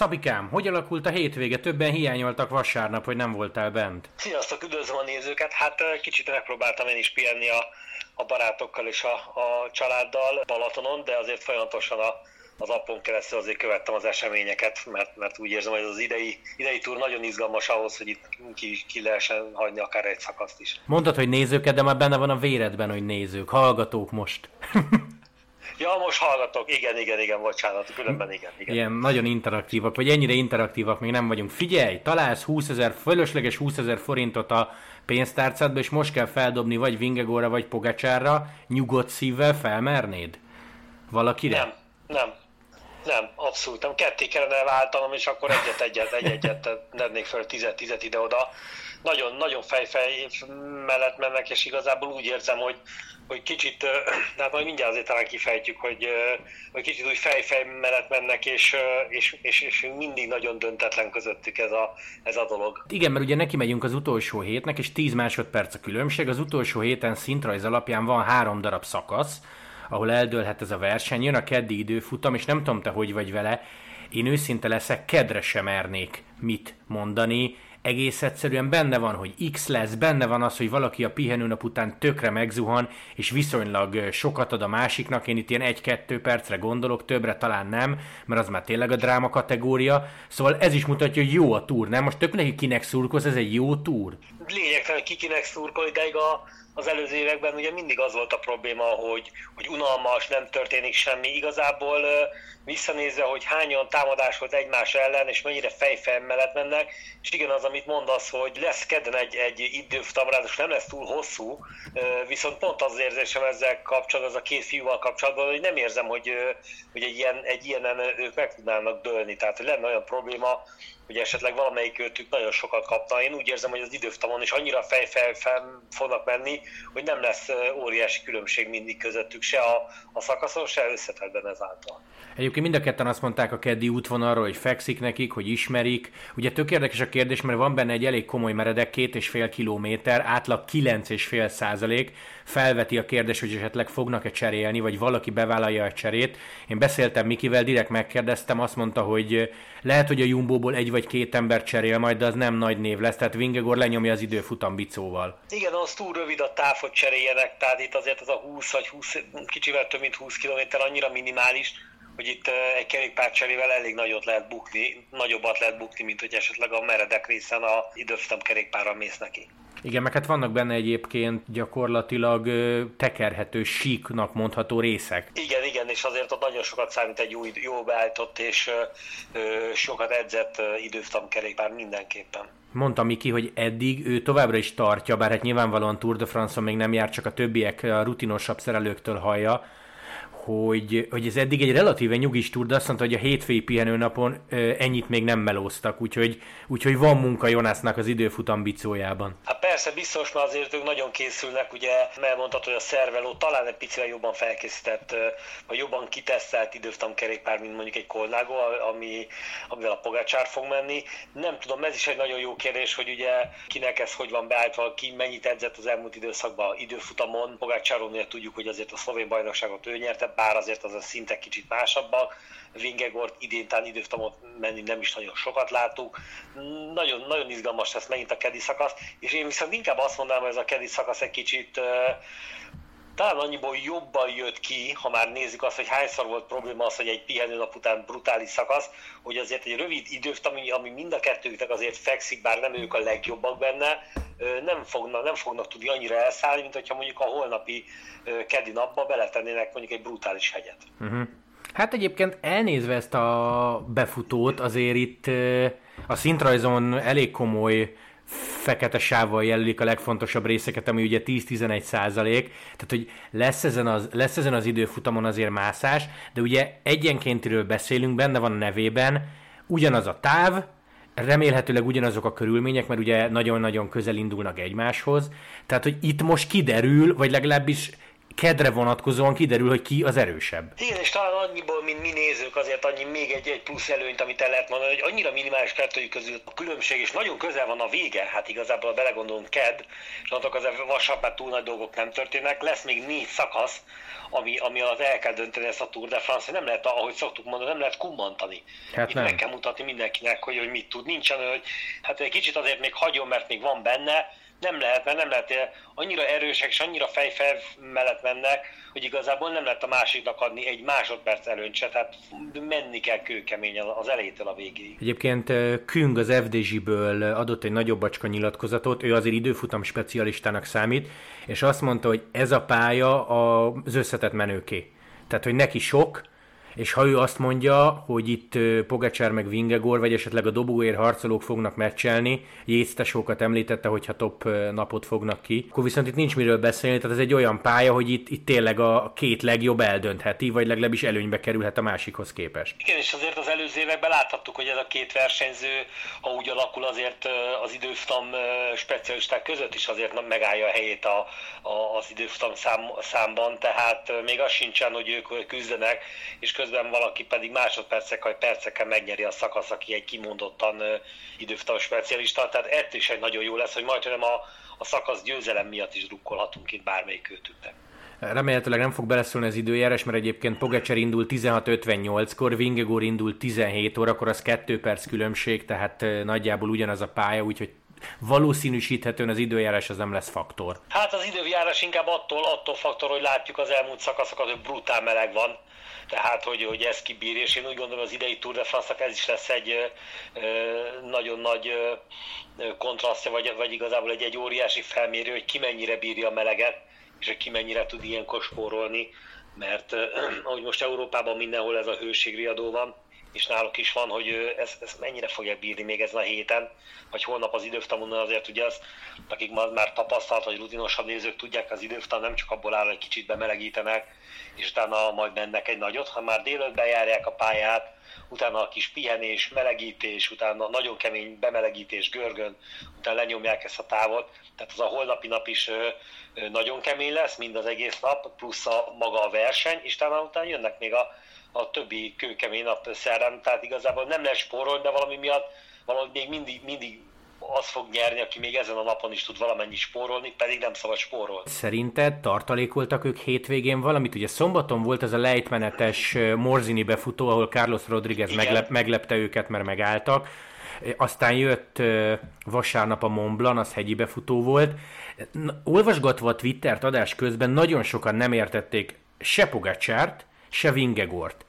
Szabikám, hogy alakult a hétvége? Többen hiányoltak vasárnap, hogy nem voltál bent. Sziasztok, üdvözlöm a nézőket. Hát kicsit megpróbáltam én is pihenni a, a barátokkal és a, a családdal Balatonon, de azért folyamatosan a, az appon keresztül azért követtem az eseményeket, mert, mert úgy érzem, hogy az idei, idei túr nagyon izgalmas ahhoz, hogy itt ki, ki lehessen hagyni akár egy szakaszt is. Mondtad, hogy nézőket, de már benne van a véredben, hogy nézők, hallgatók most. Ja, most hallgatok. Igen, igen, igen, bocsánat. Különben igen, igen. Ilyen nagyon interaktívak, vagy ennyire interaktívak még nem vagyunk. Figyelj, találsz 20 ezer, fölösleges 20 ezer forintot a pénztárcádba, és most kell feldobni vagy Vingegóra, vagy Pogacsárra, nyugodt szívvel felmernéd? Valakire? Nem, nem. Nem, abszolút nem. Ketté kellene váltanom, és akkor egyet, egyet, egy, egyet tennék föl, tizet, tizet ide-oda. Nagyon, nagyon fejfej mellett mennek, és igazából úgy érzem, hogy, hogy kicsit, de hát majd mindjárt azért talán kifejtjük, hogy, hogy kicsit úgy fejfej mellett mennek, és, és, és, és mindig nagyon döntetlen közöttük ez a, ez a dolog. Igen, mert ugye neki megyünk az utolsó hétnek, és 10 másodperc a különbség. Az utolsó héten szintrajz alapján van három darab szakasz, ahol eldőlhet ez a verseny. Jön a keddi időfutam, és nem tudom te, hogy vagy vele. Én őszinte leszek, kedre sem mernék mit mondani egész egyszerűen benne van, hogy X lesz, benne van az, hogy valaki a pihenőnap után tökre megzuhan, és viszonylag sokat ad a másiknak, én itt ilyen egy-kettő percre gondolok, többre talán nem, mert az már tényleg a dráma kategória, szóval ez is mutatja, hogy jó a túr, nem? Most tök neki kinek szurkolsz, ez egy jó túr? Lényegtelen, ki kinek szurkol, ideig a az előző években ugye mindig az volt a probléma, hogy, hogy unalmas, nem történik semmi. Igazából visszanézve, hogy hányan támadás volt egymás ellen, és mennyire fejfej mellett mennek, és igen, az, amit mondasz, hogy lesz kedden egy, egy időfutam, ráadásul nem lesz túl hosszú, viszont pont az érzésem ezzel kapcsolatban, az a két fiúval kapcsolatban, hogy nem érzem, hogy, hogy egy, ilyen, egy ilyenen ők meg tudnának dőlni, tehát hogy lenne olyan probléma, hogy esetleg valamelyik őtük nagyon sokat kapna. Én úgy érzem, hogy az időfutamon is annyira fejfel fel fognak menni, hogy nem lesz óriási különbség mindig közöttük, se a, a szakaszon, se összetetben ezáltal. Egyébként mind a ketten azt mondták a keddi útvonalról, hogy fekszik nekik, hogy ismerik. Ugye tök érdekes a kérdés, mert van benne egy elég komoly meredek, két és fél kilométer, átlag kilenc és fél százalék. Felveti a kérdés, hogy esetleg fognak-e cserélni, vagy valaki bevállalja a cserét. Én beszéltem Mikivel, direkt megkérdeztem, azt mondta, hogy lehet, hogy a Jumbo-ból egy vagy két ember cserél majd, de az nem nagy név lesz, tehát Vingegor lenyomja az időfutam bicóval. Igen, az túl rövid a táv, hogy cseréljenek, tehát itt azért az a 20 vagy 20, kicsivel több mint 20 km annyira minimális, hogy itt egy kerékpárcserével elég nagyot lehet bukni, nagyobbat lehet bukni, mint hogy esetleg a meredek részen a időfutam kerékpárral mész neki. Igen, meg hát vannak benne egyébként gyakorlatilag tekerhető, síknak mondható részek. Igen, igen, és azért ott nagyon sokat számít egy új, jó beállított és ö, sokat edzett időfutam kerékpár mindenképpen. Mondta Miki, hogy eddig ő továbbra is tartja, bár hát nyilvánvalóan Tour de France-on még nem jár, csak a többiek a rutinosabb szerelőktől hallja, hogy, hogy ez eddig egy relatíve nyugis túr, de azt mondta, hogy a hétfői pihenőnapon ennyit még nem melóztak, úgyhogy, úgyhogy van munka Jonásznak az időfutam bicójában. Hát persze, biztos, mert azért ők nagyon készülnek, ugye elmondhatod, hogy a szerveló talán egy picivel jobban felkészített, vagy jobban kitesztelt időfutam kerékpár, mint mondjuk egy Colnago, ami, amivel a Pogácsár fog menni. Nem tudom, ez is egy nagyon jó kérdés, hogy ugye kinek ez hogy van beállítva, ki mennyit edzett az elmúlt időszakban időfutamon. Pogácsáról tudjuk, hogy azért a szlovén bajnokságot ő nyerte, bár azért az a szintek kicsit másabbak. Vingegort idén talán időfutamot menni nem is nagyon sokat látunk. Nagyon, nagyon izgalmas lesz megint a kedi szakasz, és én viszont inkább azt mondanám, hogy ez a kedi szakasz egy kicsit talán annyiból jobban jött ki, ha már nézzük azt, hogy hányszor volt probléma az, hogy egy pihenőnap után brutális szakasz, hogy azért egy rövid időfutam, ami, ami mind a kettőknek azért fekszik, bár nem ők a legjobbak benne, nem fognak, nem fognak tudni annyira elszállni, mint hogyha mondjuk a holnapi keddi napba beletennének mondjuk egy brutális hegyet. Uh-huh. Hát egyébként elnézve ezt a befutót, azért itt a szintrajzon elég komoly fekete sávval jelölik a legfontosabb részeket, ami ugye 10-11 százalék, tehát hogy lesz ezen, az, lesz ezen az időfutamon azért mászás, de ugye egyenkéntiről beszélünk, benne van a nevében, ugyanaz a táv, remélhetőleg ugyanazok a körülmények, mert ugye nagyon-nagyon közel indulnak egymáshoz, tehát hogy itt most kiderül, vagy legalábbis kedre vonatkozóan kiderül, hogy ki az erősebb. Igen, és talán annyiból, mint mi nézők, azért annyi még egy, egy plusz előnyt, amit el lehet mondani, hogy annyira minimális kettőjük közül a különbség, és nagyon közel van a vége, hát igazából ha belegondolunk KED, és onnantól az vasárnap már túl nagy dolgok nem történnek, lesz még négy szakasz, ami, ami az el kell dönteni ezt a Tour de France, nem lehet, ahogy szoktuk mondani, nem lehet kummantani. Hát Itt nem. meg kell mutatni mindenkinek, hogy, hogy mit tud. Nincsen, hogy hát egy kicsit azért még hagyom, mert még van benne, nem lehet, mert nem lehet, annyira erősek és annyira fejfel mellett mennek, hogy igazából nem lehet a másiknak adni egy másodperc előnyt tehát menni kell kőkeményen az elejétől a végéig. Egyébként Küng az FDZ-ből adott egy nagyobb bacska nyilatkozatot, ő azért időfutam specialistának számít, és azt mondta, hogy ez a pálya az összetett menőké. Tehát, hogy neki sok, és ha ő azt mondja, hogy itt Pogacsár meg Vingegor, vagy esetleg a dobóér harcolók fognak meccselni, jéztesókat említette, hogyha top napot fognak ki, akkor viszont itt nincs miről beszélni, tehát ez egy olyan pálya, hogy itt, itt tényleg a két legjobb eldöntheti, vagy legalábbis előnybe kerülhet a másikhoz képest. Igen, és azért az előző években láthattuk, hogy ez a két versenyző, ha úgy alakul, azért az időfutam specialisták között is azért megállja a helyét a, a, az időfutam szám, számban, tehát még az sincsen, hogy ők küzdenek, és közben valaki pedig másodpercek vagy percekkel megnyeri a szakasz, aki egy kimondottan időfutam specialista, tehát ettől is egy nagyon jó lesz, hogy majd nem a, a szakasz győzelem miatt is drukkolhatunk itt bármelyik őtüknek. Remélhetőleg nem fog beleszólni az időjárás, mert egyébként Pogacser indul 16.58-kor, Vingegor indul 17 órakor, az 2 perc különbség, tehát nagyjából ugyanaz a pálya, úgyhogy valószínűsíthetően az időjárás az nem lesz faktor. Hát az időjárás inkább attól, attól faktor, hogy látjuk az elmúlt szakaszokat, hogy brutál meleg van tehát hogy, hogy ez kibír, és én úgy gondolom az idei Tour de france ez is lesz egy nagyon nagy kontrasztja, vagy, vagy igazából egy, egy óriási felmérő, hogy ki mennyire bírja a meleget, és hogy ki mennyire tud ilyenkor spórolni, mert ahogy most Európában mindenhol ez a hőségriadó van, és náluk is van, hogy ezt, ezt mennyire fogják bírni még ezen a héten, vagy holnap az időfutamon azért ugye az, akik már tapasztalt, vagy rutinosabb nézők tudják, az időfutam nem csak abból áll, hogy kicsit bemelegítenek, és utána majd mennek egy nagyot, ha már délőtt bejárják a pályát, utána a kis pihenés, melegítés, utána nagyon kemény bemelegítés, görgön, utána lenyomják ezt a távot, tehát az a holnapi nap is nagyon kemény lesz, mind az egész nap, plusz a maga a verseny, és utána utána jönnek még a a többi kőkemény nap szerdán, tehát igazából nem lesz spórolni, de valami miatt valahogy még mindig, mindig az fog nyerni, aki még ezen a napon is tud valamennyi spórolni, pedig nem szabad spórolni. Szerinted tartalékoltak ők hétvégén valamit? Ugye szombaton volt ez a lejtmenetes Morzini befutó, ahol Carlos Rodriguez meglep, meglepte őket, mert megálltak. Aztán jött vasárnap a Mont Blanc, az hegyi befutó volt. Olvasgatva a Twittert adás közben nagyon sokan nem értették se Pogacsát, se Vingegort.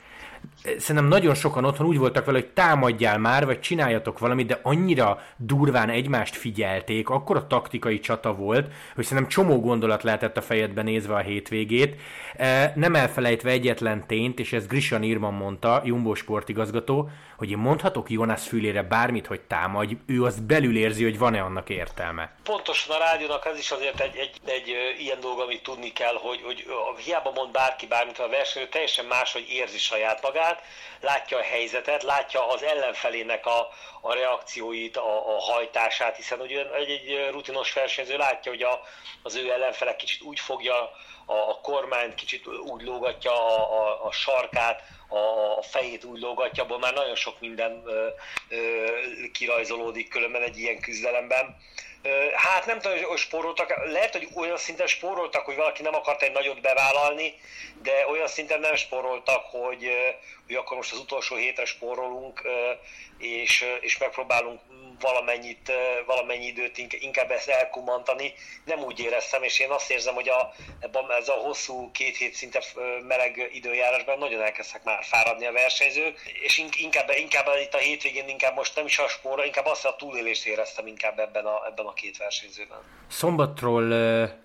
Szerintem nagyon sokan otthon úgy voltak vele, hogy támadjál már, vagy csináljatok valamit, de annyira durván egymást figyelték, akkor a taktikai csata volt, hogy szerintem csomó gondolat lehetett a fejedben nézve a hétvégét. E, nem elfelejtve egyetlen tényt, és ez Grisha Irman mondta, Jumbo sportigazgató, hogy én mondhatok Jonas fülére bármit, hogy támadj, ő azt belül érzi, hogy van-e annak értelme. Pontosan a rádiónak ez is azért egy, egy, egy, ilyen dolog, amit tudni kell, hogy, hogy hiába mond bárki bármit a versenyző, teljesen más, hogy érzi saját magát, látja a helyzetet, látja az ellenfelének a, a reakcióit, a, a hajtását, hiszen ugye egy, egy rutinos versenyző látja, hogy a, az ő ellenfele kicsit úgy fogja a, a kormányt, kicsit úgy lógatja a, a, a sarkát, a, a fejét úgy lógatja, abból már nagyon sok minden ö, ö, kirajzolódik különben egy ilyen küzdelemben. Hát nem tudom, hogy spóroltak, lehet, hogy olyan szinten spóroltak, hogy valaki nem akart egy nagyot bevállalni, de olyan szinten nem spóroltak, hogy, hogy akkor most az utolsó hétre spórolunk, és, és megpróbálunk valamennyit, valamennyi időt inkább ezt elkumantani. Nem úgy éreztem, és én azt érzem, hogy a, ebben ez a hosszú két hét szinte meleg időjárásban nagyon elkezdtek már fáradni a versenyzők, és inkább, inkább itt a hétvégén inkább most nem is a spóra, inkább azt a túlélést éreztem inkább ebben a, ebben a két versenyzőben. Szombatról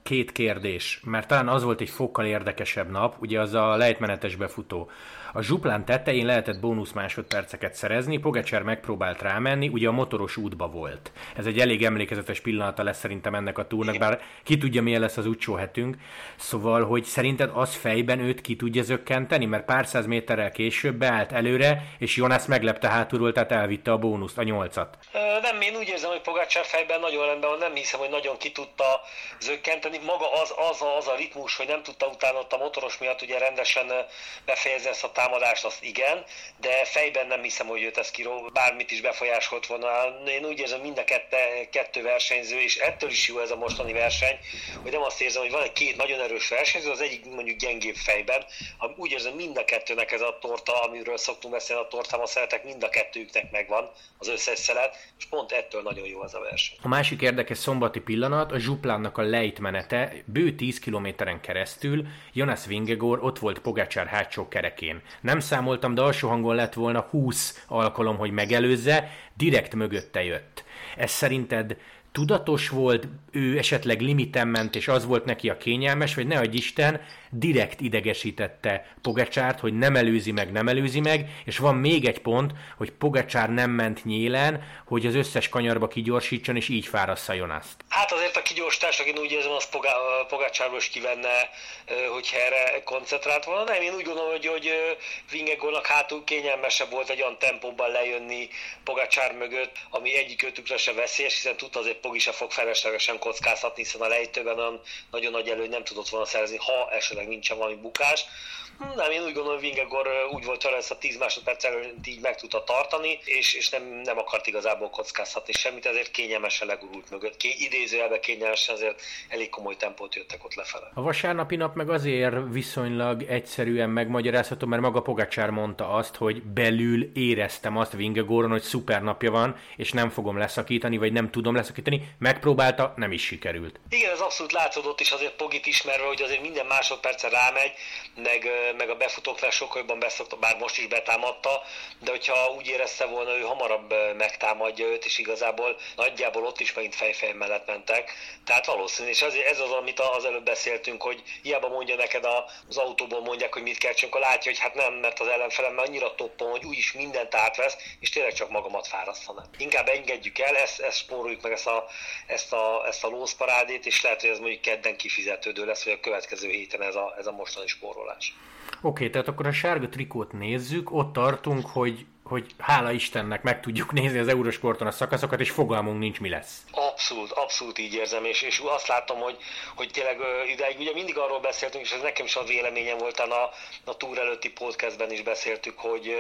két kérdés, mert talán az volt egy fokkal érdekesebb nap, ugye az a lejtmenetes befutó. A zsuplán tetején lehetett bónusz másodperceket szerezni, Pogacser megpróbált rámenni, ugye a motoros útba volt. Ez egy elég emlékezetes pillanata lesz szerintem ennek a túrnak, bár ki tudja milyen lesz az utcsó hetünk. Szóval, hogy szerinted az fejben őt ki tudja zökkenteni, mert pár száz méterrel később beállt előre, és Jonas meglepte hátulról, tehát elvitte a bónuszt, a nyolcat. Nem, én úgy érzem, hogy Pogácsár fejben nagyon rendben van, nem hiszem, hogy nagyon ki tudta zökkenteni. Maga az, az, a, az a ritmus, hogy nem tudta utána ott a motoros miatt ugye rendesen befejezni ezt a támadást, azt igen, de fejben nem hiszem, hogy őt ez kiró, bármit is befolyásolt volna. Én úgy érzem, mind a kette, kettő versenyző, és ettől is jó ez a mostani verseny, hogy nem azt érzem, hogy van egy két nagyon erős versenyző, az egyik mondjuk gyengébb fejben. Úgy érzem, mind a kettőnek ez a torta, amiről szoktunk beszélni, a tortám, szeretek, mind a kettőjüknek megvan az összes szelet, és pont ettől nagyon jó az a verseny. A másik érdekes szombati pillanat a Zsuplánnak a lejtmenete bő 10 kilométeren keresztül Jonas Vingegor ott volt Pogácsár hátsó kerekén. Nem számoltam, de alsó hangon lett volna 20 alkalom, hogy megelőzze, direkt mögötte jött. Ez szerinted tudatos volt, ő esetleg limiten ment, és az volt neki a kényelmes, vagy ne Isten, direkt idegesítette Pogacsárt, hogy nem előzi meg, nem előzi meg, és van még egy pont, hogy Pogacsár nem ment nyélen, hogy az összes kanyarba kigyorsítson, és így fárassza Jonaszt. Hát azért a kigyorsítás, én úgy érzem, az Pogacsárból is kivenne, hogy erre koncentrált volna. Nem, én úgy gondolom, hogy, hogy Vingegolnak hátul kényelmesebb volt egy olyan tempóban lejönni Pogacsár mögött, ami egyik ötükre se veszélyes, hiszen tudta azért Pogi se fog feleslegesen kockáztatni, hiszen a lejtőben olyan nagyon nagy elő nem tudott volna szerezni, ha esetleg nincsen valami bukás. Nem, én úgy gondolom, hogy Vingegor úgy volt vele ezt a 10 másodperc előtt így meg tudta tartani, és, és nem, nem akart igazából kockáztatni semmit, ezért kényelmesen legurult mögött. Ké, idézőjelben kényelmesen, ezért elég komoly tempót jöttek ott lefele. A vasárnapi nap meg azért viszonylag egyszerűen megmagyarázható, mert maga Pogacsár mondta azt, hogy belül éreztem azt Vingegoron, hogy szuper napja van, és nem fogom leszakítani, vagy nem tudom leszakítani. Megpróbálta, nem is sikerült. Igen, ez abszolút látszódott is azért Pogit ismerve, hogy azért minden másodperce rámegy, meg meg a befutóknál sokkal jobban beszokta, bár most is betámadta, de hogyha úgy érezte volna, ő hamarabb megtámadja őt, és igazából nagyjából ott is megint fejfej mellett mentek. Tehát valószínű, és ez, az, amit az előbb beszéltünk, hogy hiába mondja neked az autóból mondják, hogy mit kell csinálni, akkor látja, hogy hát nem, mert az ellenfelem már annyira toppon, hogy úgyis mindent átvesz, és tényleg csak magamat fárasztana. Inkább engedjük el, ezt, ezt spóroljuk meg ezt a, ezt a, ezt a lószparádét, és lehet, hogy ez mondjuk kedden kifizetődő lesz, vagy a következő héten ez a, ez a mostani spórolás. Oké, okay, tehát akkor a sárga trikót nézzük, ott tartunk, hogy hogy hála Istennek meg tudjuk nézni az Eurosporton a szakaszokat, és fogalmunk nincs, mi lesz. Abszolút, abszolút így érzem, és, és azt látom, hogy, hogy tényleg ideig, ugye mindig arról beszéltünk, és ez nekem is a véleményem volt, a, a túr előtti podcastben is beszéltük, hogy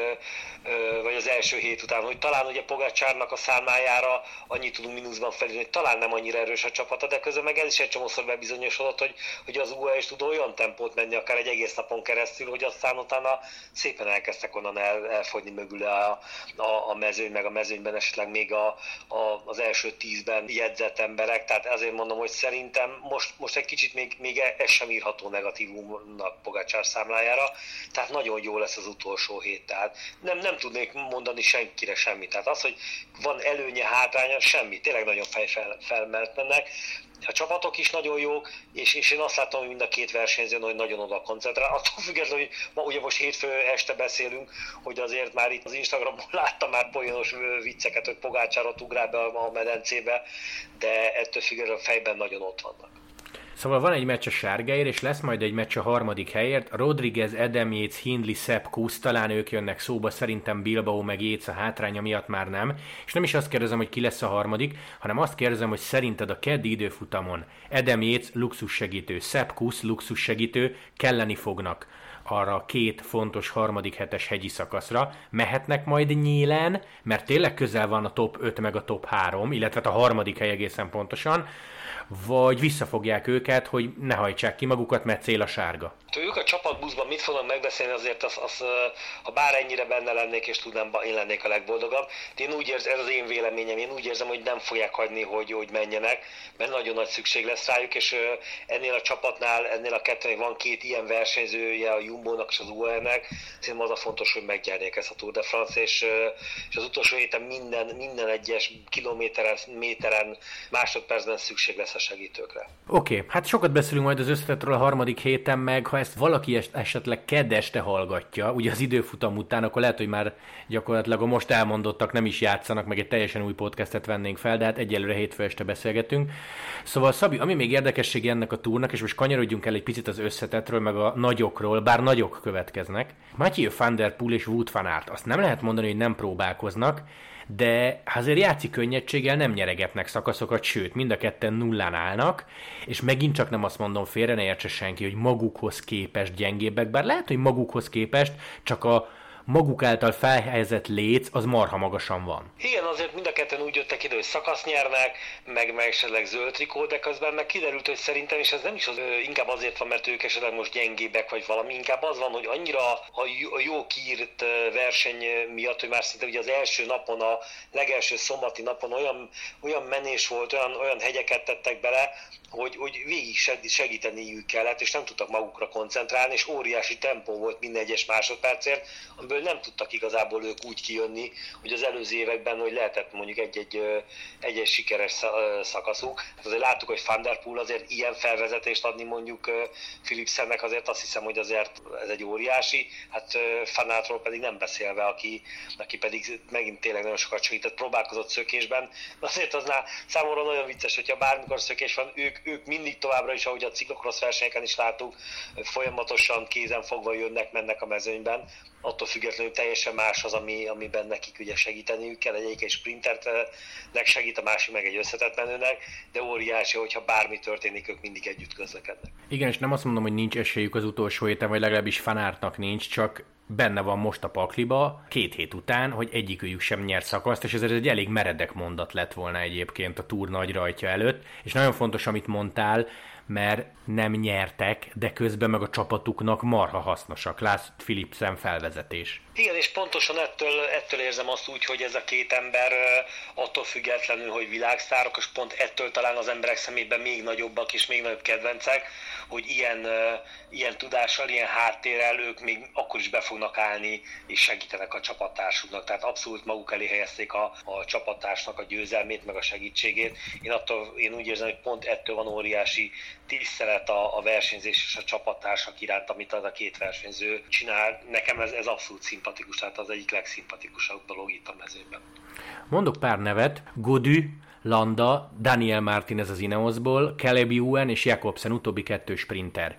vagy az első hét után, hogy talán ugye Pogácsárnak a számlájára annyit tudunk mínuszban felírni, hogy talán nem annyira erős a csapata, de közben meg ez is egy csomószor bebizonyosodott, hogy, hogy az UAE is tud olyan tempót menni, akár egy egész napon keresztül, hogy aztán utána szépen elkezdtek onnan el, elfogyni mögül a, a, a mezőny, meg a mezőnyben esetleg még a, a, az első tízben jegyzett emberek, tehát ezért mondom, hogy szerintem most, most egy kicsit még, még ez sem írható negatívumnak Pogácsár számlájára, tehát nagyon jó lesz az utolsó hét, tehát nem, nem tudnék mondani senkire semmit, tehát az, hogy van előnye, hátránya, semmi, tényleg nagyon fejfelmelt mennek, a csapatok is nagyon jók, és, és én azt látom, hogy mind a két versenyzőn, hogy nagyon oda koncentrál. Attól függetlenül, hogy ma ugye most hétfő este beszélünk, hogy azért már itt az Instagramon láttam már poénos vicceket, hogy Pogácsárat ugrál be a medencébe, de ettől függetlenül a fejben nagyon ott vannak. Szóval van egy meccs a sárgáért, és lesz majd egy meccs a harmadik helyért. Rodriguez, Edem Yates, Hindley, Sepp Kusz, talán ők jönnek szóba, szerintem Bilbao meg Yates a hátránya miatt már nem. És nem is azt kérdezem, hogy ki lesz a harmadik, hanem azt kérdezem, hogy szerinted a keddi időfutamon Edem Yates luxus segítő, Sepp Kusz luxus segítő kelleni fognak arra a két fontos harmadik hetes hegyi szakaszra. Mehetnek majd nyílen, mert tényleg közel van a top 5 meg a top 3, illetve hát a harmadik hely egészen pontosan vagy visszafogják őket, hogy ne hajtsák ki magukat, mert cél a sárga? Ők a csapatbuszban mit fognak megbeszélni, azért az, az, ha bár ennyire benne lennék, és tudnám, én lennék a legboldogabb. De én úgy érzem, ez az én véleményem, én úgy érzem, hogy nem fogják hagyni, hogy, hogy menjenek, mert nagyon nagy szükség lesz rájuk, és ennél a csapatnál, ennél a kettőnek van két ilyen versenyzője, a Jumbo-nak és az UAE-nek, szerintem az a fontos, hogy meggyernék ezt a Tour de France, és, és az utolsó héten minden, minden egyes kilométeren, méteren, másodpercben szükség lesz segítőkre. Oké, okay, hát sokat beszélünk majd az összetetről a harmadik héten, meg ha ezt valaki esetleg kedd hallgatja, ugye az időfutam után, akkor lehet, hogy már gyakorlatilag a most elmondottak nem is játszanak, meg egy teljesen új podcastet vennénk fel, de hát egyelőre hétfő este beszélgetünk. Szóval Szabi, ami még érdekesség ennek a túrnak, és most kanyarodjunk el egy picit az összetetről, meg a nagyokról, bár nagyok következnek. Matthew van der Poel és Wood van Aert. Azt nem lehet mondani, hogy nem próbálkoznak, de azért játszik könnyedséggel nem nyeregetnek szakaszokat, sőt, mind a ketten nullán állnak, és megint csak nem azt mondom félre, ne értse senki, hogy magukhoz képest gyengébbek, bár lehet, hogy magukhoz képest csak a maguk által felhelyezett léc az marha magasan van. Igen, azért mind a ketten úgy jöttek ide, hogy szakasz nyernek, meg, meg esetleg zöld trikó, de közben meg kiderült, hogy szerintem, és ez nem is az, inkább azért van, mert ők esetleg most gyengébbek, vagy valami, inkább az van, hogy annyira a jó kiírt verseny miatt, hogy már szinte ugye az első napon, a legelső szombati napon olyan, olyan menés volt, olyan, olyan hegyeket tettek bele, hogy, hogy végig segíteniük kellett, és nem tudtak magukra koncentrálni, és óriási tempó volt minden egyes másodpercért, amiből nem tudtak igazából ők úgy kijönni, hogy az előző években, hogy lehetett mondjuk egy-egy, egy-egy sikeres szakaszuk. Hát azért láttuk, hogy Van azért ilyen felvezetést adni mondjuk Philipsennek azért azt hiszem, hogy azért ez egy óriási, hát Fanátról pedig nem beszélve, aki, aki pedig megint tényleg nagyon sokat segített, próbálkozott szökésben. Azért az számomra nagyon vicces, hogyha bármikor szökés van, ők ők mindig továbbra is, ahogy a ciklokrosz versenyeken is láttuk, folyamatosan kézen fogva jönnek, mennek a mezőnyben. Attól függetlenül teljesen más az, ami, amiben nekik ugye segíteniük kell. Egyik egy sprinternek segít, a másik meg egy összetett menőnek, de óriási, hogyha bármi történik, ők mindig együtt közlekednek. Igen, és nem azt mondom, hogy nincs esélyük az utolsó héten, vagy legalábbis fanártnak nincs, csak benne van most a pakliba, két hét után, hogy egyikőjük sem nyert szakaszt, és ez egy elég meredek mondat lett volna egyébként a túr nagy rajtja előtt, és nagyon fontos, amit mondtál, mert nem nyertek, de közben meg a csapatuknak marha hasznosak. Lásd Philipsen felvezetés. Igen, és pontosan ettől, ettől érzem azt úgy, hogy ez a két ember attól függetlenül, hogy világsztárok, és pont ettől talán az emberek szemében még nagyobbak és még nagyobb kedvencek, hogy ilyen, ilyen tudással, ilyen háttérrel ők még akkor is be fognak állni, és segítenek a csapattársuknak. Tehát abszolút maguk elé helyezték a, a csapattársnak a győzelmét, meg a segítségét. Én, attól, én úgy érzem, hogy pont ettől van óriási tisztelet a, a versenyzés és a csapattársak iránt, amit az a két versenyző csinál. Nekem ez, ez abszolút szimpatikus, tehát az egyik legszimpatikusabb dolog itt a mezőben. Mondok pár nevet. Godű, Landa, Daniel Martinez az Ineosból, Caleb Ewan és Jakobsen utóbbi kettő sprinter.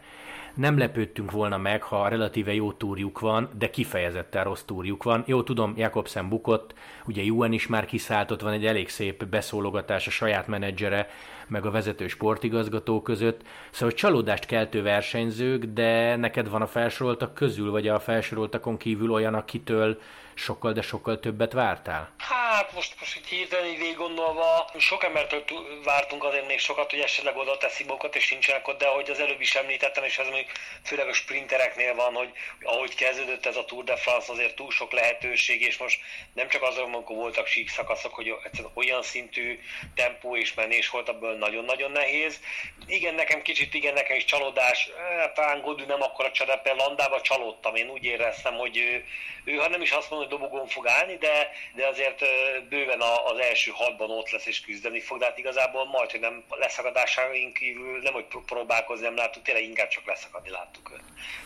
Nem lepődtünk volna meg, ha relatíve jó túrjuk van, de kifejezetten rossz túrjuk van. Jó, tudom, Jakobsen bukott, ugye Ewan is már kiszállt, ott van egy elég szép beszólogatás a saját menedzsere, meg a vezető sportigazgató között. Szóval csalódást keltő versenyzők, de neked van a felsoroltak közül, vagy a felsoroltakon kívül olyan, akitől sokkal, de sokkal többet vártál? Hát most, most így hirtelen így gondolva, sok embertől vártunk azért még sokat, hogy esetleg oda teszi magukat, és nincsenek ott, de ahogy az előbb is említettem, és ez még főleg a sprintereknél van, hogy ahogy kezdődött ez a Tour de France, azért túl sok lehetőség, és most nem csak azon, amikor voltak sík szakaszok, hogy olyan szintű tempó és menés volt, abból nagyon-nagyon nehéz. Igen, nekem kicsit, igen, nekem is csalódás, eh, talán Godű nem akkora cserepe, Landába csalódtam, én úgy éreztem, hogy ő, ő ha nem is azt mondom, dobogón fog állni, de, de azért bőven az első hatban ott lesz és küzdeni fog, de hát igazából majd, hogy nem leszakadásaink kívül nem, hogy próbálkozni nem láttuk, tényleg inkább csak leszakadni láttuk őt.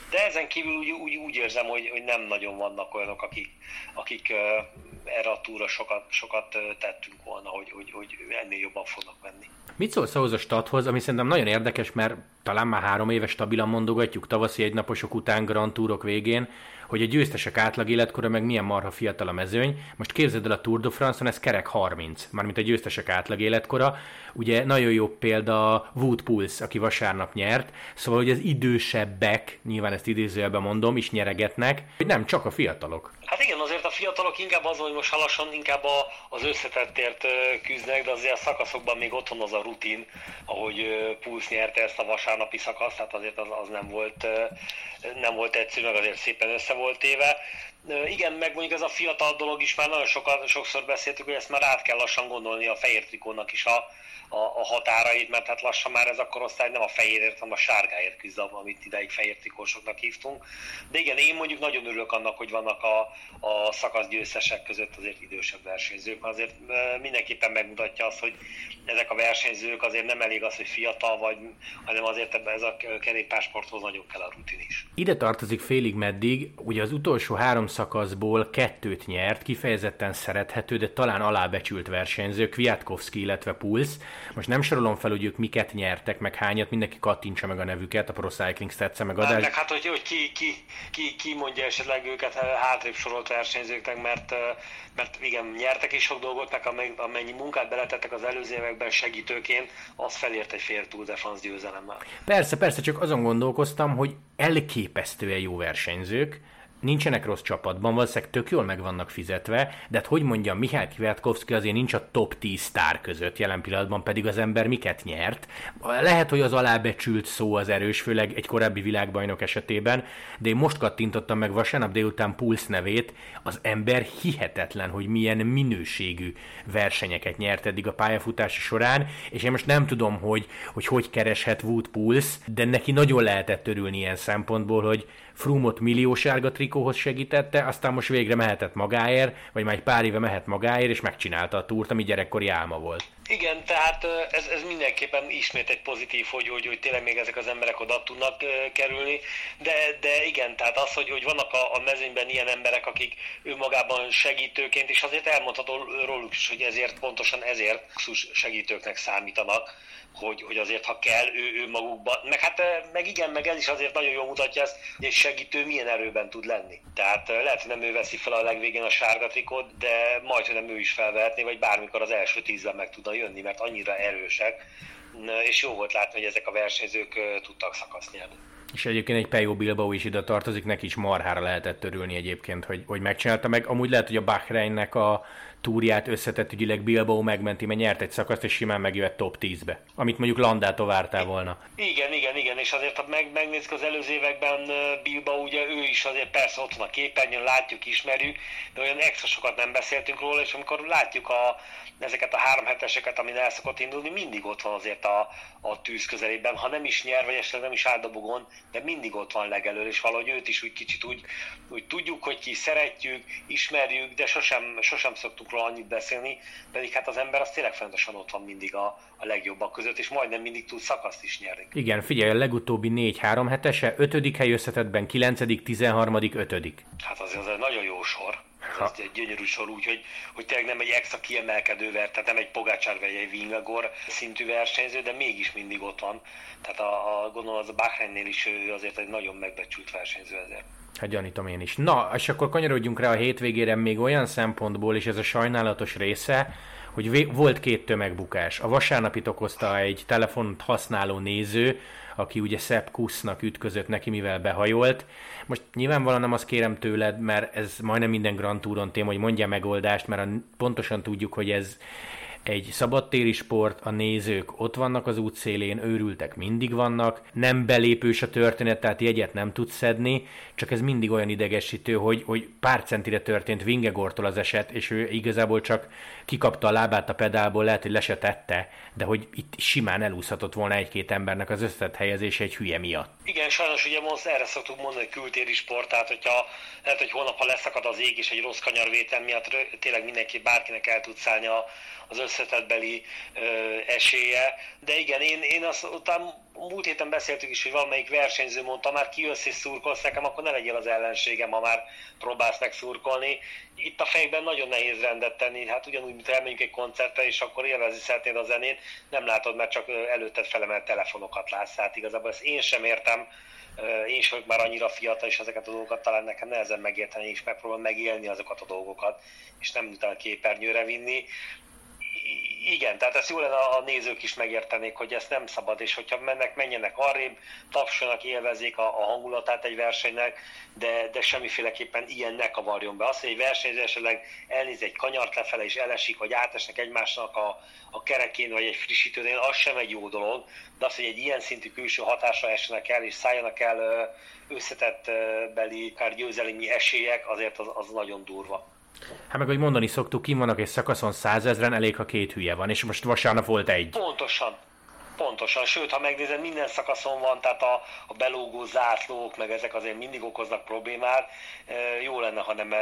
De ezen kívül úgy, úgy, úgy érzem, hogy, hogy nem nagyon vannak olyanok, akik, akik erre a túra sokat, sokat tettünk volna, hogy, hogy, hogy ennél jobban fognak menni. Mit szólsz ahhoz a stathoz, ami szerintem nagyon érdekes, mert talán már három éve stabilan mondogatjuk tavaszi egynaposok után Grand Tourok végén, hogy a győztesek átlag életkora meg milyen marha fiatal a mezőny. Most képzeld el a Tour de France-on, ez kerek 30, mármint a győztesek átlag életkora. Ugye nagyon jó példa Wood Pulse, aki vasárnap nyert, szóval hogy az idősebbek, nyilván ezt idézőjelben mondom, is nyeregetnek, hogy nem csak a fiatalok. Hát igen, azért a fiatalok inkább azon, hogy most lassan inkább a, az összetettért küzdnek, de azért a szakaszokban még ott van az a rutin, ahogy Pulsz nyerte ezt a vasárnapi szakaszt, tehát azért az, az nem volt nem volt egyszerű, meg azért szépen össze volt éve. Igen, meg mondjuk ez a fiatal dolog is már nagyon sokat, sokszor beszéltük, hogy ezt már át kell lassan gondolni a fehér trikónak is a, a, a határait, mert hát lassan már ez a korosztály nem a fehérért, hanem a sárgáért küzd, amit ideig fehér trikósoknak hívtunk. De igen, én mondjuk nagyon örülök annak, hogy vannak a, a a szakasz győztesek között azért idősebb versenyzők. Azért mindenképpen megmutatja azt, hogy ezek a versenyzők azért nem elég az, hogy fiatal vagy, hanem azért ebben ez a kerékpársporthoz nagyon kell a rutin is. Ide tartozik félig meddig, ugye az utolsó három szakaszból kettőt nyert, kifejezetten szerethető, de talán alábecsült versenyző, Kwiatkowski, illetve Puls. Most nem sorolom fel, hogy ők miket nyertek, meg hányat, mindenki kattintsa meg a nevüket, a Pro Cycling stats meg adás. Meg hát, hogy, hogy ki, ki, ki, ki, mondja esetleg őket hátrébb sorolt versenyzőknek, mert, mert igen, nyertek is sok dolgot, meg amennyi munkát beletettek az előző években segítőként, az felért egy fél Tour de France győzelemmel. Persze, persze, csak azon gondolkoztam, hogy elképesztően jó versenyzők, nincsenek rossz csapatban, valószínűleg tök jól meg vannak fizetve, de hát hogy mondjam, Mihály Kwiatkowski azért nincs a top 10 sztár között jelen pillanatban, pedig az ember miket nyert. Lehet, hogy az alábecsült szó az erős, főleg egy korábbi világbajnok esetében, de én most kattintottam meg vasárnap délután Pulsz nevét, az ember hihetetlen, hogy milyen minőségű versenyeket nyert eddig a pályafutása során, és én most nem tudom, hogy hogy, hogy kereshet Wood Pulsz, de neki nagyon lehetett örülni ilyen szempontból, hogy Frumot millió sárga trikóhoz segítette, aztán most végre mehetett magáért, vagy már egy pár éve mehet magáért, és megcsinálta a túrt, ami gyerekkori álma volt. Igen, tehát ez, ez mindenképpen ismét egy pozitív, hogy, hogy tényleg még ezek az emberek oda tudnak kerülni, de, de igen, tehát az, hogy, hogy vannak a, a mezőnyben ilyen emberek, akik önmagában segítőként, és azért elmondható róluk is, hogy ezért pontosan ezért segítőknek számítanak, hogy, hogy azért ha kell, ő, ő magukban, meg hát meg igen, meg ez is azért nagyon jól mutatja ezt, hogy egy segítő milyen erőben tud lenni. Tehát lehet, hogy nem ő veszi fel a legvégén a sárga trikot, de majd, hogy nem ő is felvehetné, vagy bármikor az első tízben meg tudna jönni, mert annyira erősek, és jó volt látni, hogy ezek a versenyzők tudtak szakaszt. És egyébként egy Pejo Bilbao is ide tartozik, neki is marhára lehetett törülni egyébként, hogy, hogy megcsinálta meg. Amúgy lehet, hogy a Bahreinnek a túrját összetett ügyileg Bilbao megmenti, mert nyert egy szakaszt, és simán megjöhet top 10-be, amit mondjuk Landától vártál volna. Igen, igen, igen, és azért ha meg, megnézzük az előző években Bilbao, ugye ő is azért persze ott van a képernyőn, látjuk, ismerjük, de olyan extra sokat nem beszéltünk róla, és amikor látjuk a, ezeket a három heteseket, amin el szokott indulni, mindig ott van azért a, a tűz közelében, ha nem is nyer, vagy esetleg nem is áldobogon, de mindig ott van legelől, és valahogy őt is úgy kicsit úgy, úgy tudjuk, hogy ki szeretjük, ismerjük, de sosem, sosem szoktuk róla annyit beszélni, pedig hát az ember az tényleg fontosan ott van mindig a, a legjobbak között, és majdnem mindig tud szakaszt is nyerni. Igen, figyelj, a legutóbbi négy-három hetese, ötödik hely összetetben, kilencedik, tizenharmadik, ötödik. Hát az, az egy nagyon jó sor ez egy gyönyörű sor, úgyhogy hogy tényleg nem egy extra kiemelkedő ver, tehát nem egy Pogácsár vagy egy Vingagor szintű versenyző, de mégis mindig ott van. Tehát a, a gondolom az a Bahreinnél is ő azért egy nagyon megbecsült versenyző ezért. Hát gyanítom én is. Na, és akkor kanyarodjunk rá a hétvégére még olyan szempontból, és ez a sajnálatos része, hogy volt két tömegbukás. A vasárnapit okozta egy telefont használó néző, aki ugye Sepp Kusznak ütközött neki, mivel behajolt. Most nyilvánvalóan nem azt kérem tőled, mert ez majdnem minden Grand Touron téma, hogy mondja megoldást, mert pontosan tudjuk, hogy ez egy szabadtéri sport, a nézők ott vannak az útszélén, őrültek mindig vannak, nem belépős a történet, tehát jegyet nem tudsz szedni, csak ez mindig olyan idegesítő, hogy, hogy pár centire történt Vingegortól az eset, és ő igazából csak kikapta a lábát a pedálból, lehet, hogy le se tette, de hogy itt simán elúszhatott volna egy-két embernek az összetett helyezése egy hülye miatt. Igen, sajnos ugye most erre szoktuk mondani, hogy kültéri sport, tehát hogyha lehet, hogy holnap, ha leszakad az ég és egy rossz kanyarvétel miatt tényleg mindenki bárkinek el tud szállni a, az összetettbeli esélye. De igen, én, én azt utána múlt héten beszéltük is, hogy valamelyik versenyző mondta, már kijössz és szurkolsz nekem, akkor ne legyél az ellenségem, ha már próbálsz meg szurkolni. Itt a fejben nagyon nehéz rendet tenni, hát ugyanúgy, mint elmegyünk egy koncertre, és akkor élvezni szeretnéd a zenét, nem látod, mert csak előtted felemelt telefonokat látsz. Hát igazából ezt én sem értem, én is vagyok már annyira fiatal, és ezeket a dolgokat talán nekem nehezen megérteni, és megpróbálom megélni azokat a dolgokat, és nem utána képernyőre vinni igen, tehát ezt jó lenne a nézők is megértenék, hogy ezt nem szabad, és hogyha mennek, menjenek arrébb, tapsolnak, élvezik a, a hangulatát egy versenynek, de, de semmiféleképpen ilyen ne kavarjon be. Az, hogy egy versenyző esetleg elnéz egy kanyart lefele, és elesik, vagy átesnek egymásnak a, a kerekén, vagy egy frissítőnél, az sem egy jó dolog, de az, hogy egy ilyen szintű külső hatásra essenek el, és szálljanak el összetett beli, akár győzelmi esélyek, azért az, az nagyon durva. Hát meg, hogy mondani szoktuk, kim vannak egy szakaszon százezren, elég, ha két hülye van, és most vasárnap volt egy. Pontosan. Pontosan, sőt, ha megnézed, minden szakaszon van, tehát a, a belógó zászlók, meg ezek azért mindig okoznak problémát. Jó lenne, ha nem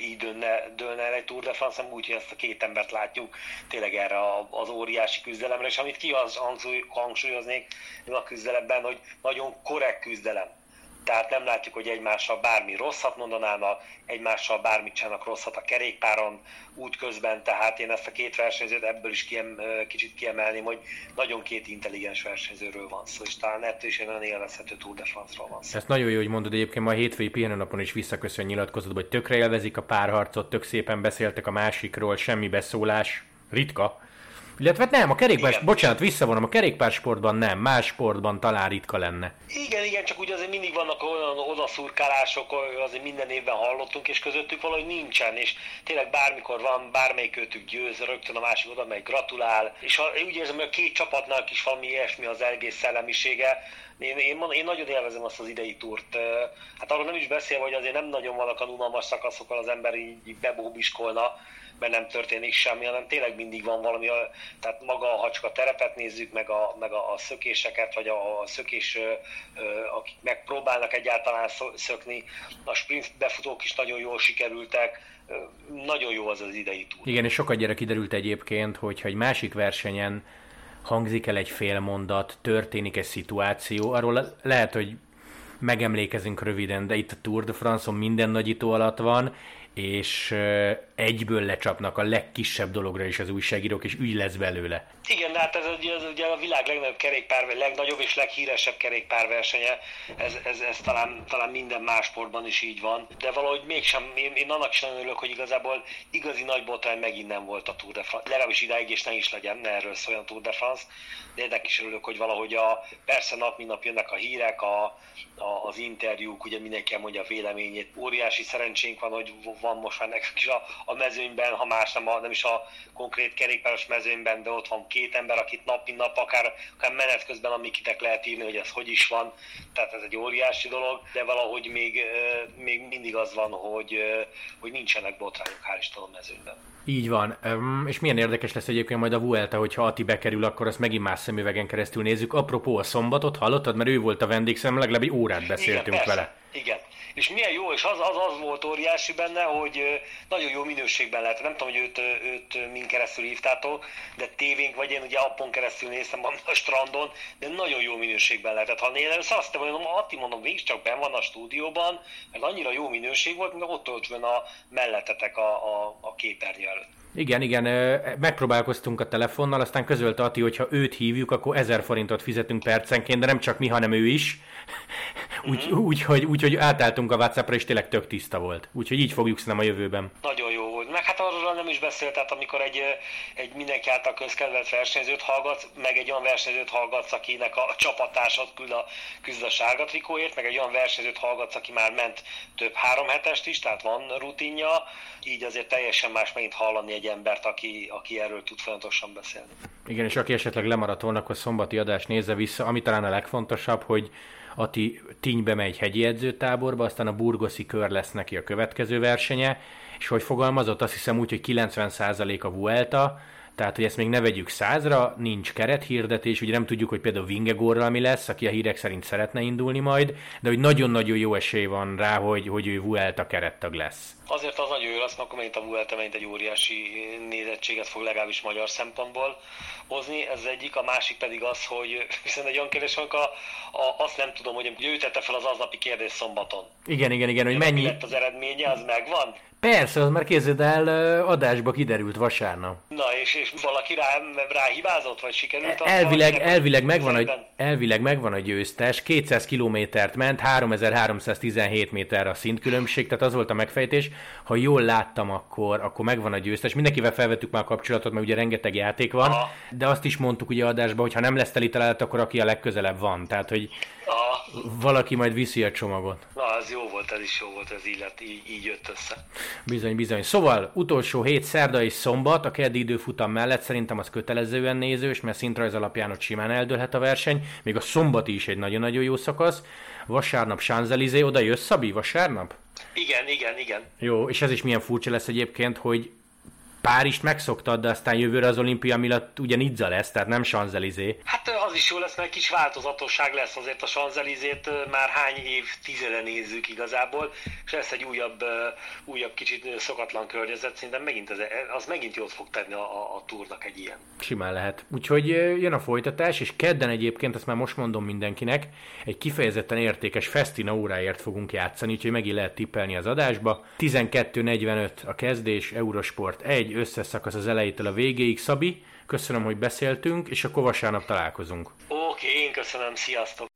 így dőlne, dőlne el egy Tour de France, úgy, hogy ezt a két embert látjuk tényleg erre az óriási küzdelemre, és amit kihangsúlyoznék a küzdelemben, hogy nagyon korrekt küzdelem tehát nem látjuk, hogy egymással bármi rosszat mondanának, egymással bármit csinálnak rosszat a kerékpáron útközben, tehát én ezt a két versenyzőt ebből is kiem, kicsit kiemelném, hogy nagyon két intelligens versenyzőről van szó, és talán ettől is egy nagyon élvezhető Tour de France-ról van szó. Ezt nagyon jó, hogy mondod, egyébként ma a hétfői pihenőnapon is visszaköszön nyilatkozat, hogy tökre élvezik a párharcot, tök szépen beszéltek a másikról, semmi beszólás, ritka, illetve nem, a kerékpár, igen. bocsánat, visszavonom, a kerékpársportban nem, más sportban talán ritka lenne. Igen, igen, csak ugye azért mindig vannak olyan odaszurkálások, azért minden évben hallottunk, és közöttük valahogy nincsen, és tényleg bármikor van, bármelyik őtük győz, rögtön a másik oda megy, gratulál, és ha, úgy érzem, hogy a két csapatnak is valami ilyesmi az egész szellemisége, én, én, én nagyon élvezem azt az idei túrt. Hát arról nem is beszélve, hogy azért nem nagyon vannak a unalmas szakaszokkal az ember így bebóbiskolna, mert nem történik semmi, hanem tényleg mindig van valami, tehát maga a hacska terepet nézzük, meg a, meg a, a szökéseket, vagy a, a szökés, akik megpróbálnak egyáltalán szökni, a sprint befutók is nagyon jól sikerültek, nagyon jó az az idei túl. Igen, és sokat gyere kiderült egyébként, hogyha egy másik versenyen hangzik el egy fél mondat, történik egy szituáció, arról lehet, hogy megemlékezünk röviden, de itt a Tour de France-on minden nagyító alatt van, és egyből lecsapnak a legkisebb dologra is az újságírók, és ügy lesz belőle. Igen, de hát ez ez ugye a világ legnagyobb kerékpár, legnagyobb és leghíresebb kerékpárversenye, ez, ez, ez talán, talán minden más sportban is így van, de valahogy mégsem, én, én annak sem örülök, hogy igazából igazi nagy botrány megint nem volt a Tour de France, legalábbis idáig, és ne is legyen, ne erről szóljon Tour de France, de ennek is örülök, hogy valahogy a, persze nap mint nap jönnek a hírek, a, a, az interjúk, ugye mindenki mondja a véleményét. Óriási szerencsénk van, hogy van most már nekünk is a, a mezőnyben, ha más nem, a, nem is a konkrét kerékpáros mezőnyben, de ott van két ember, akit nap mint nap, akár, akár menet közben, amikitek lehet írni, hogy ez hogy is van, tehát ez egy óriási dolog, de valahogy még, még mindig az van, hogy, hogy nincsenek botrányok, hál' Istenem mezőnyben. Így van. És milyen érdekes lesz egyébként majd a Vuelta, hogyha Ati bekerül, akkor azt megint más szemüvegen keresztül nézzük. Apropó a szombatot, hallottad? Mert ő volt a vendégszem, legalább egy órát beszéltünk Igen, vele. Igen, és milyen jó, és az, az, az volt óriási benne, hogy nagyon jó minőségben lehet. Nem tudom, hogy őt, őt min keresztül hívtátok, de tévénk, vagy én ugye appon keresztül néztem a strandon, de nagyon jó minőségben lehetett Ha Én először azt mondom, Atti mondom, végig csak ben van a stúdióban, mert annyira jó minőség volt, mint ott volt a mellettetek a, a, a képernyő előtt. Igen, igen, megpróbálkoztunk a telefonnal, aztán közölte Ati, hogy ha őt hívjuk, akkor 1000 forintot fizetünk percenként, de nem csak mi, hanem ő is. Úgy, mm-hmm. úgy, hogy, úgy, hogy átálltunk a WhatsAppra, és tényleg tök tiszta volt. Úgyhogy így fogjuk szerintem a jövőben. Nagyon jó volt. Meg hát arról nem is beszélt, tehát amikor egy, egy mindenki által közkedvelt versenyzőt hallgatsz, meg egy olyan versenyzőt hallgatsz, akinek a csapatásod küld a, küzd a sárga trikóért, meg egy olyan versenyzőt hallgatsz, aki már ment több három hetest is, tehát van rutinja, így azért teljesen más megint hallani egy embert, aki, aki erről tud folyamatosan beszélni. Igen, és aki esetleg lemaradt volna, akkor szombati adást nézze vissza, ami talán a legfontosabb, hogy Ati Tinybe megy hegyi edzőtáborba, aztán a burgoszi kör lesz neki a következő versenye, és hogy fogalmazott, azt hiszem úgy, hogy 90% a Vuelta, tehát, hogy ezt még ne vegyük százra, nincs kerethirdetés, ugye nem tudjuk, hogy például Vingegorral mi lesz, aki a hírek szerint szeretne indulni majd, de hogy nagyon-nagyon jó esély van rá, hogy, hogy ő Vuelta kerettag lesz. Azért az nagyon jó lesz, mert akkor megint a Vuelta megint egy óriási nézettséget fog legalábbis magyar szempontból hozni, ez egyik, a másik pedig az, hogy viszont egy olyan kérdés, amikor a, a, azt nem tudom, hogy ő tette fel az aznapi kérdés szombaton. Igen, igen, igen, hogy mennyi... lett az eredménye, az megvan? Persze, az már kézzed el, adásba kiderült vasárnap. Na, és, és valaki rá, rá hibázott, vagy sikerült? Elvileg, elvileg, megvan a, elvileg megvan a győztes, 200 kilométert ment, 3317 méter a szintkülönbség, tehát az volt a megfejtés. Ha jól láttam, akkor, akkor megvan a győztes. Mindenkivel felvettük már a kapcsolatot, mert ugye rengeteg játék van, Aha. de azt is mondtuk ugye adásban, hogy ha nem lesz teli találat, akkor aki a legközelebb van. Tehát, hogy Aha. valaki majd viszi a csomagot. Na, az jó volt, ez is jó volt, ez így, lett, így, így jött össze. Bizony, bizony. Szóval utolsó hét, szerda és szombat, a keddi időfutam mellett szerintem az kötelezően nézős, mert szintrajz alapján ott simán eldőlhet a verseny. Még a szombati is egy nagyon-nagyon jó szakasz. Vasárnap Sánzelizé, oda jössz, Szabi, vasárnap? Igen, igen, igen. Jó, és ez is milyen furcsa lesz egyébként, hogy Párizst megszoktad, de aztán jövőre az olimpia miatt ugye Nizza lesz, tehát nem Sanzelizé. Hát az is jó lesz, mert kis változatosság lesz azért a Sanzelizét, már hány év tizede nézzük igazából, és lesz egy újabb, újabb kicsit szokatlan környezet, szerintem megint az, az megint jót fog tenni a, a, a túrnak egy ilyen. Simán lehet. Úgyhogy jön a folytatás, és kedden egyébként, ezt már most mondom mindenkinek, egy kifejezetten értékes Festina óráért fogunk játszani, úgyhogy megint lehet tippelni az adásba. 12.45 a kezdés, Eurosport 1, összeszakasz az elejétől a végéig. Szabi, köszönöm, hogy beszéltünk, és akkor vasárnap találkozunk. Oké, én köszönöm, sziasztok!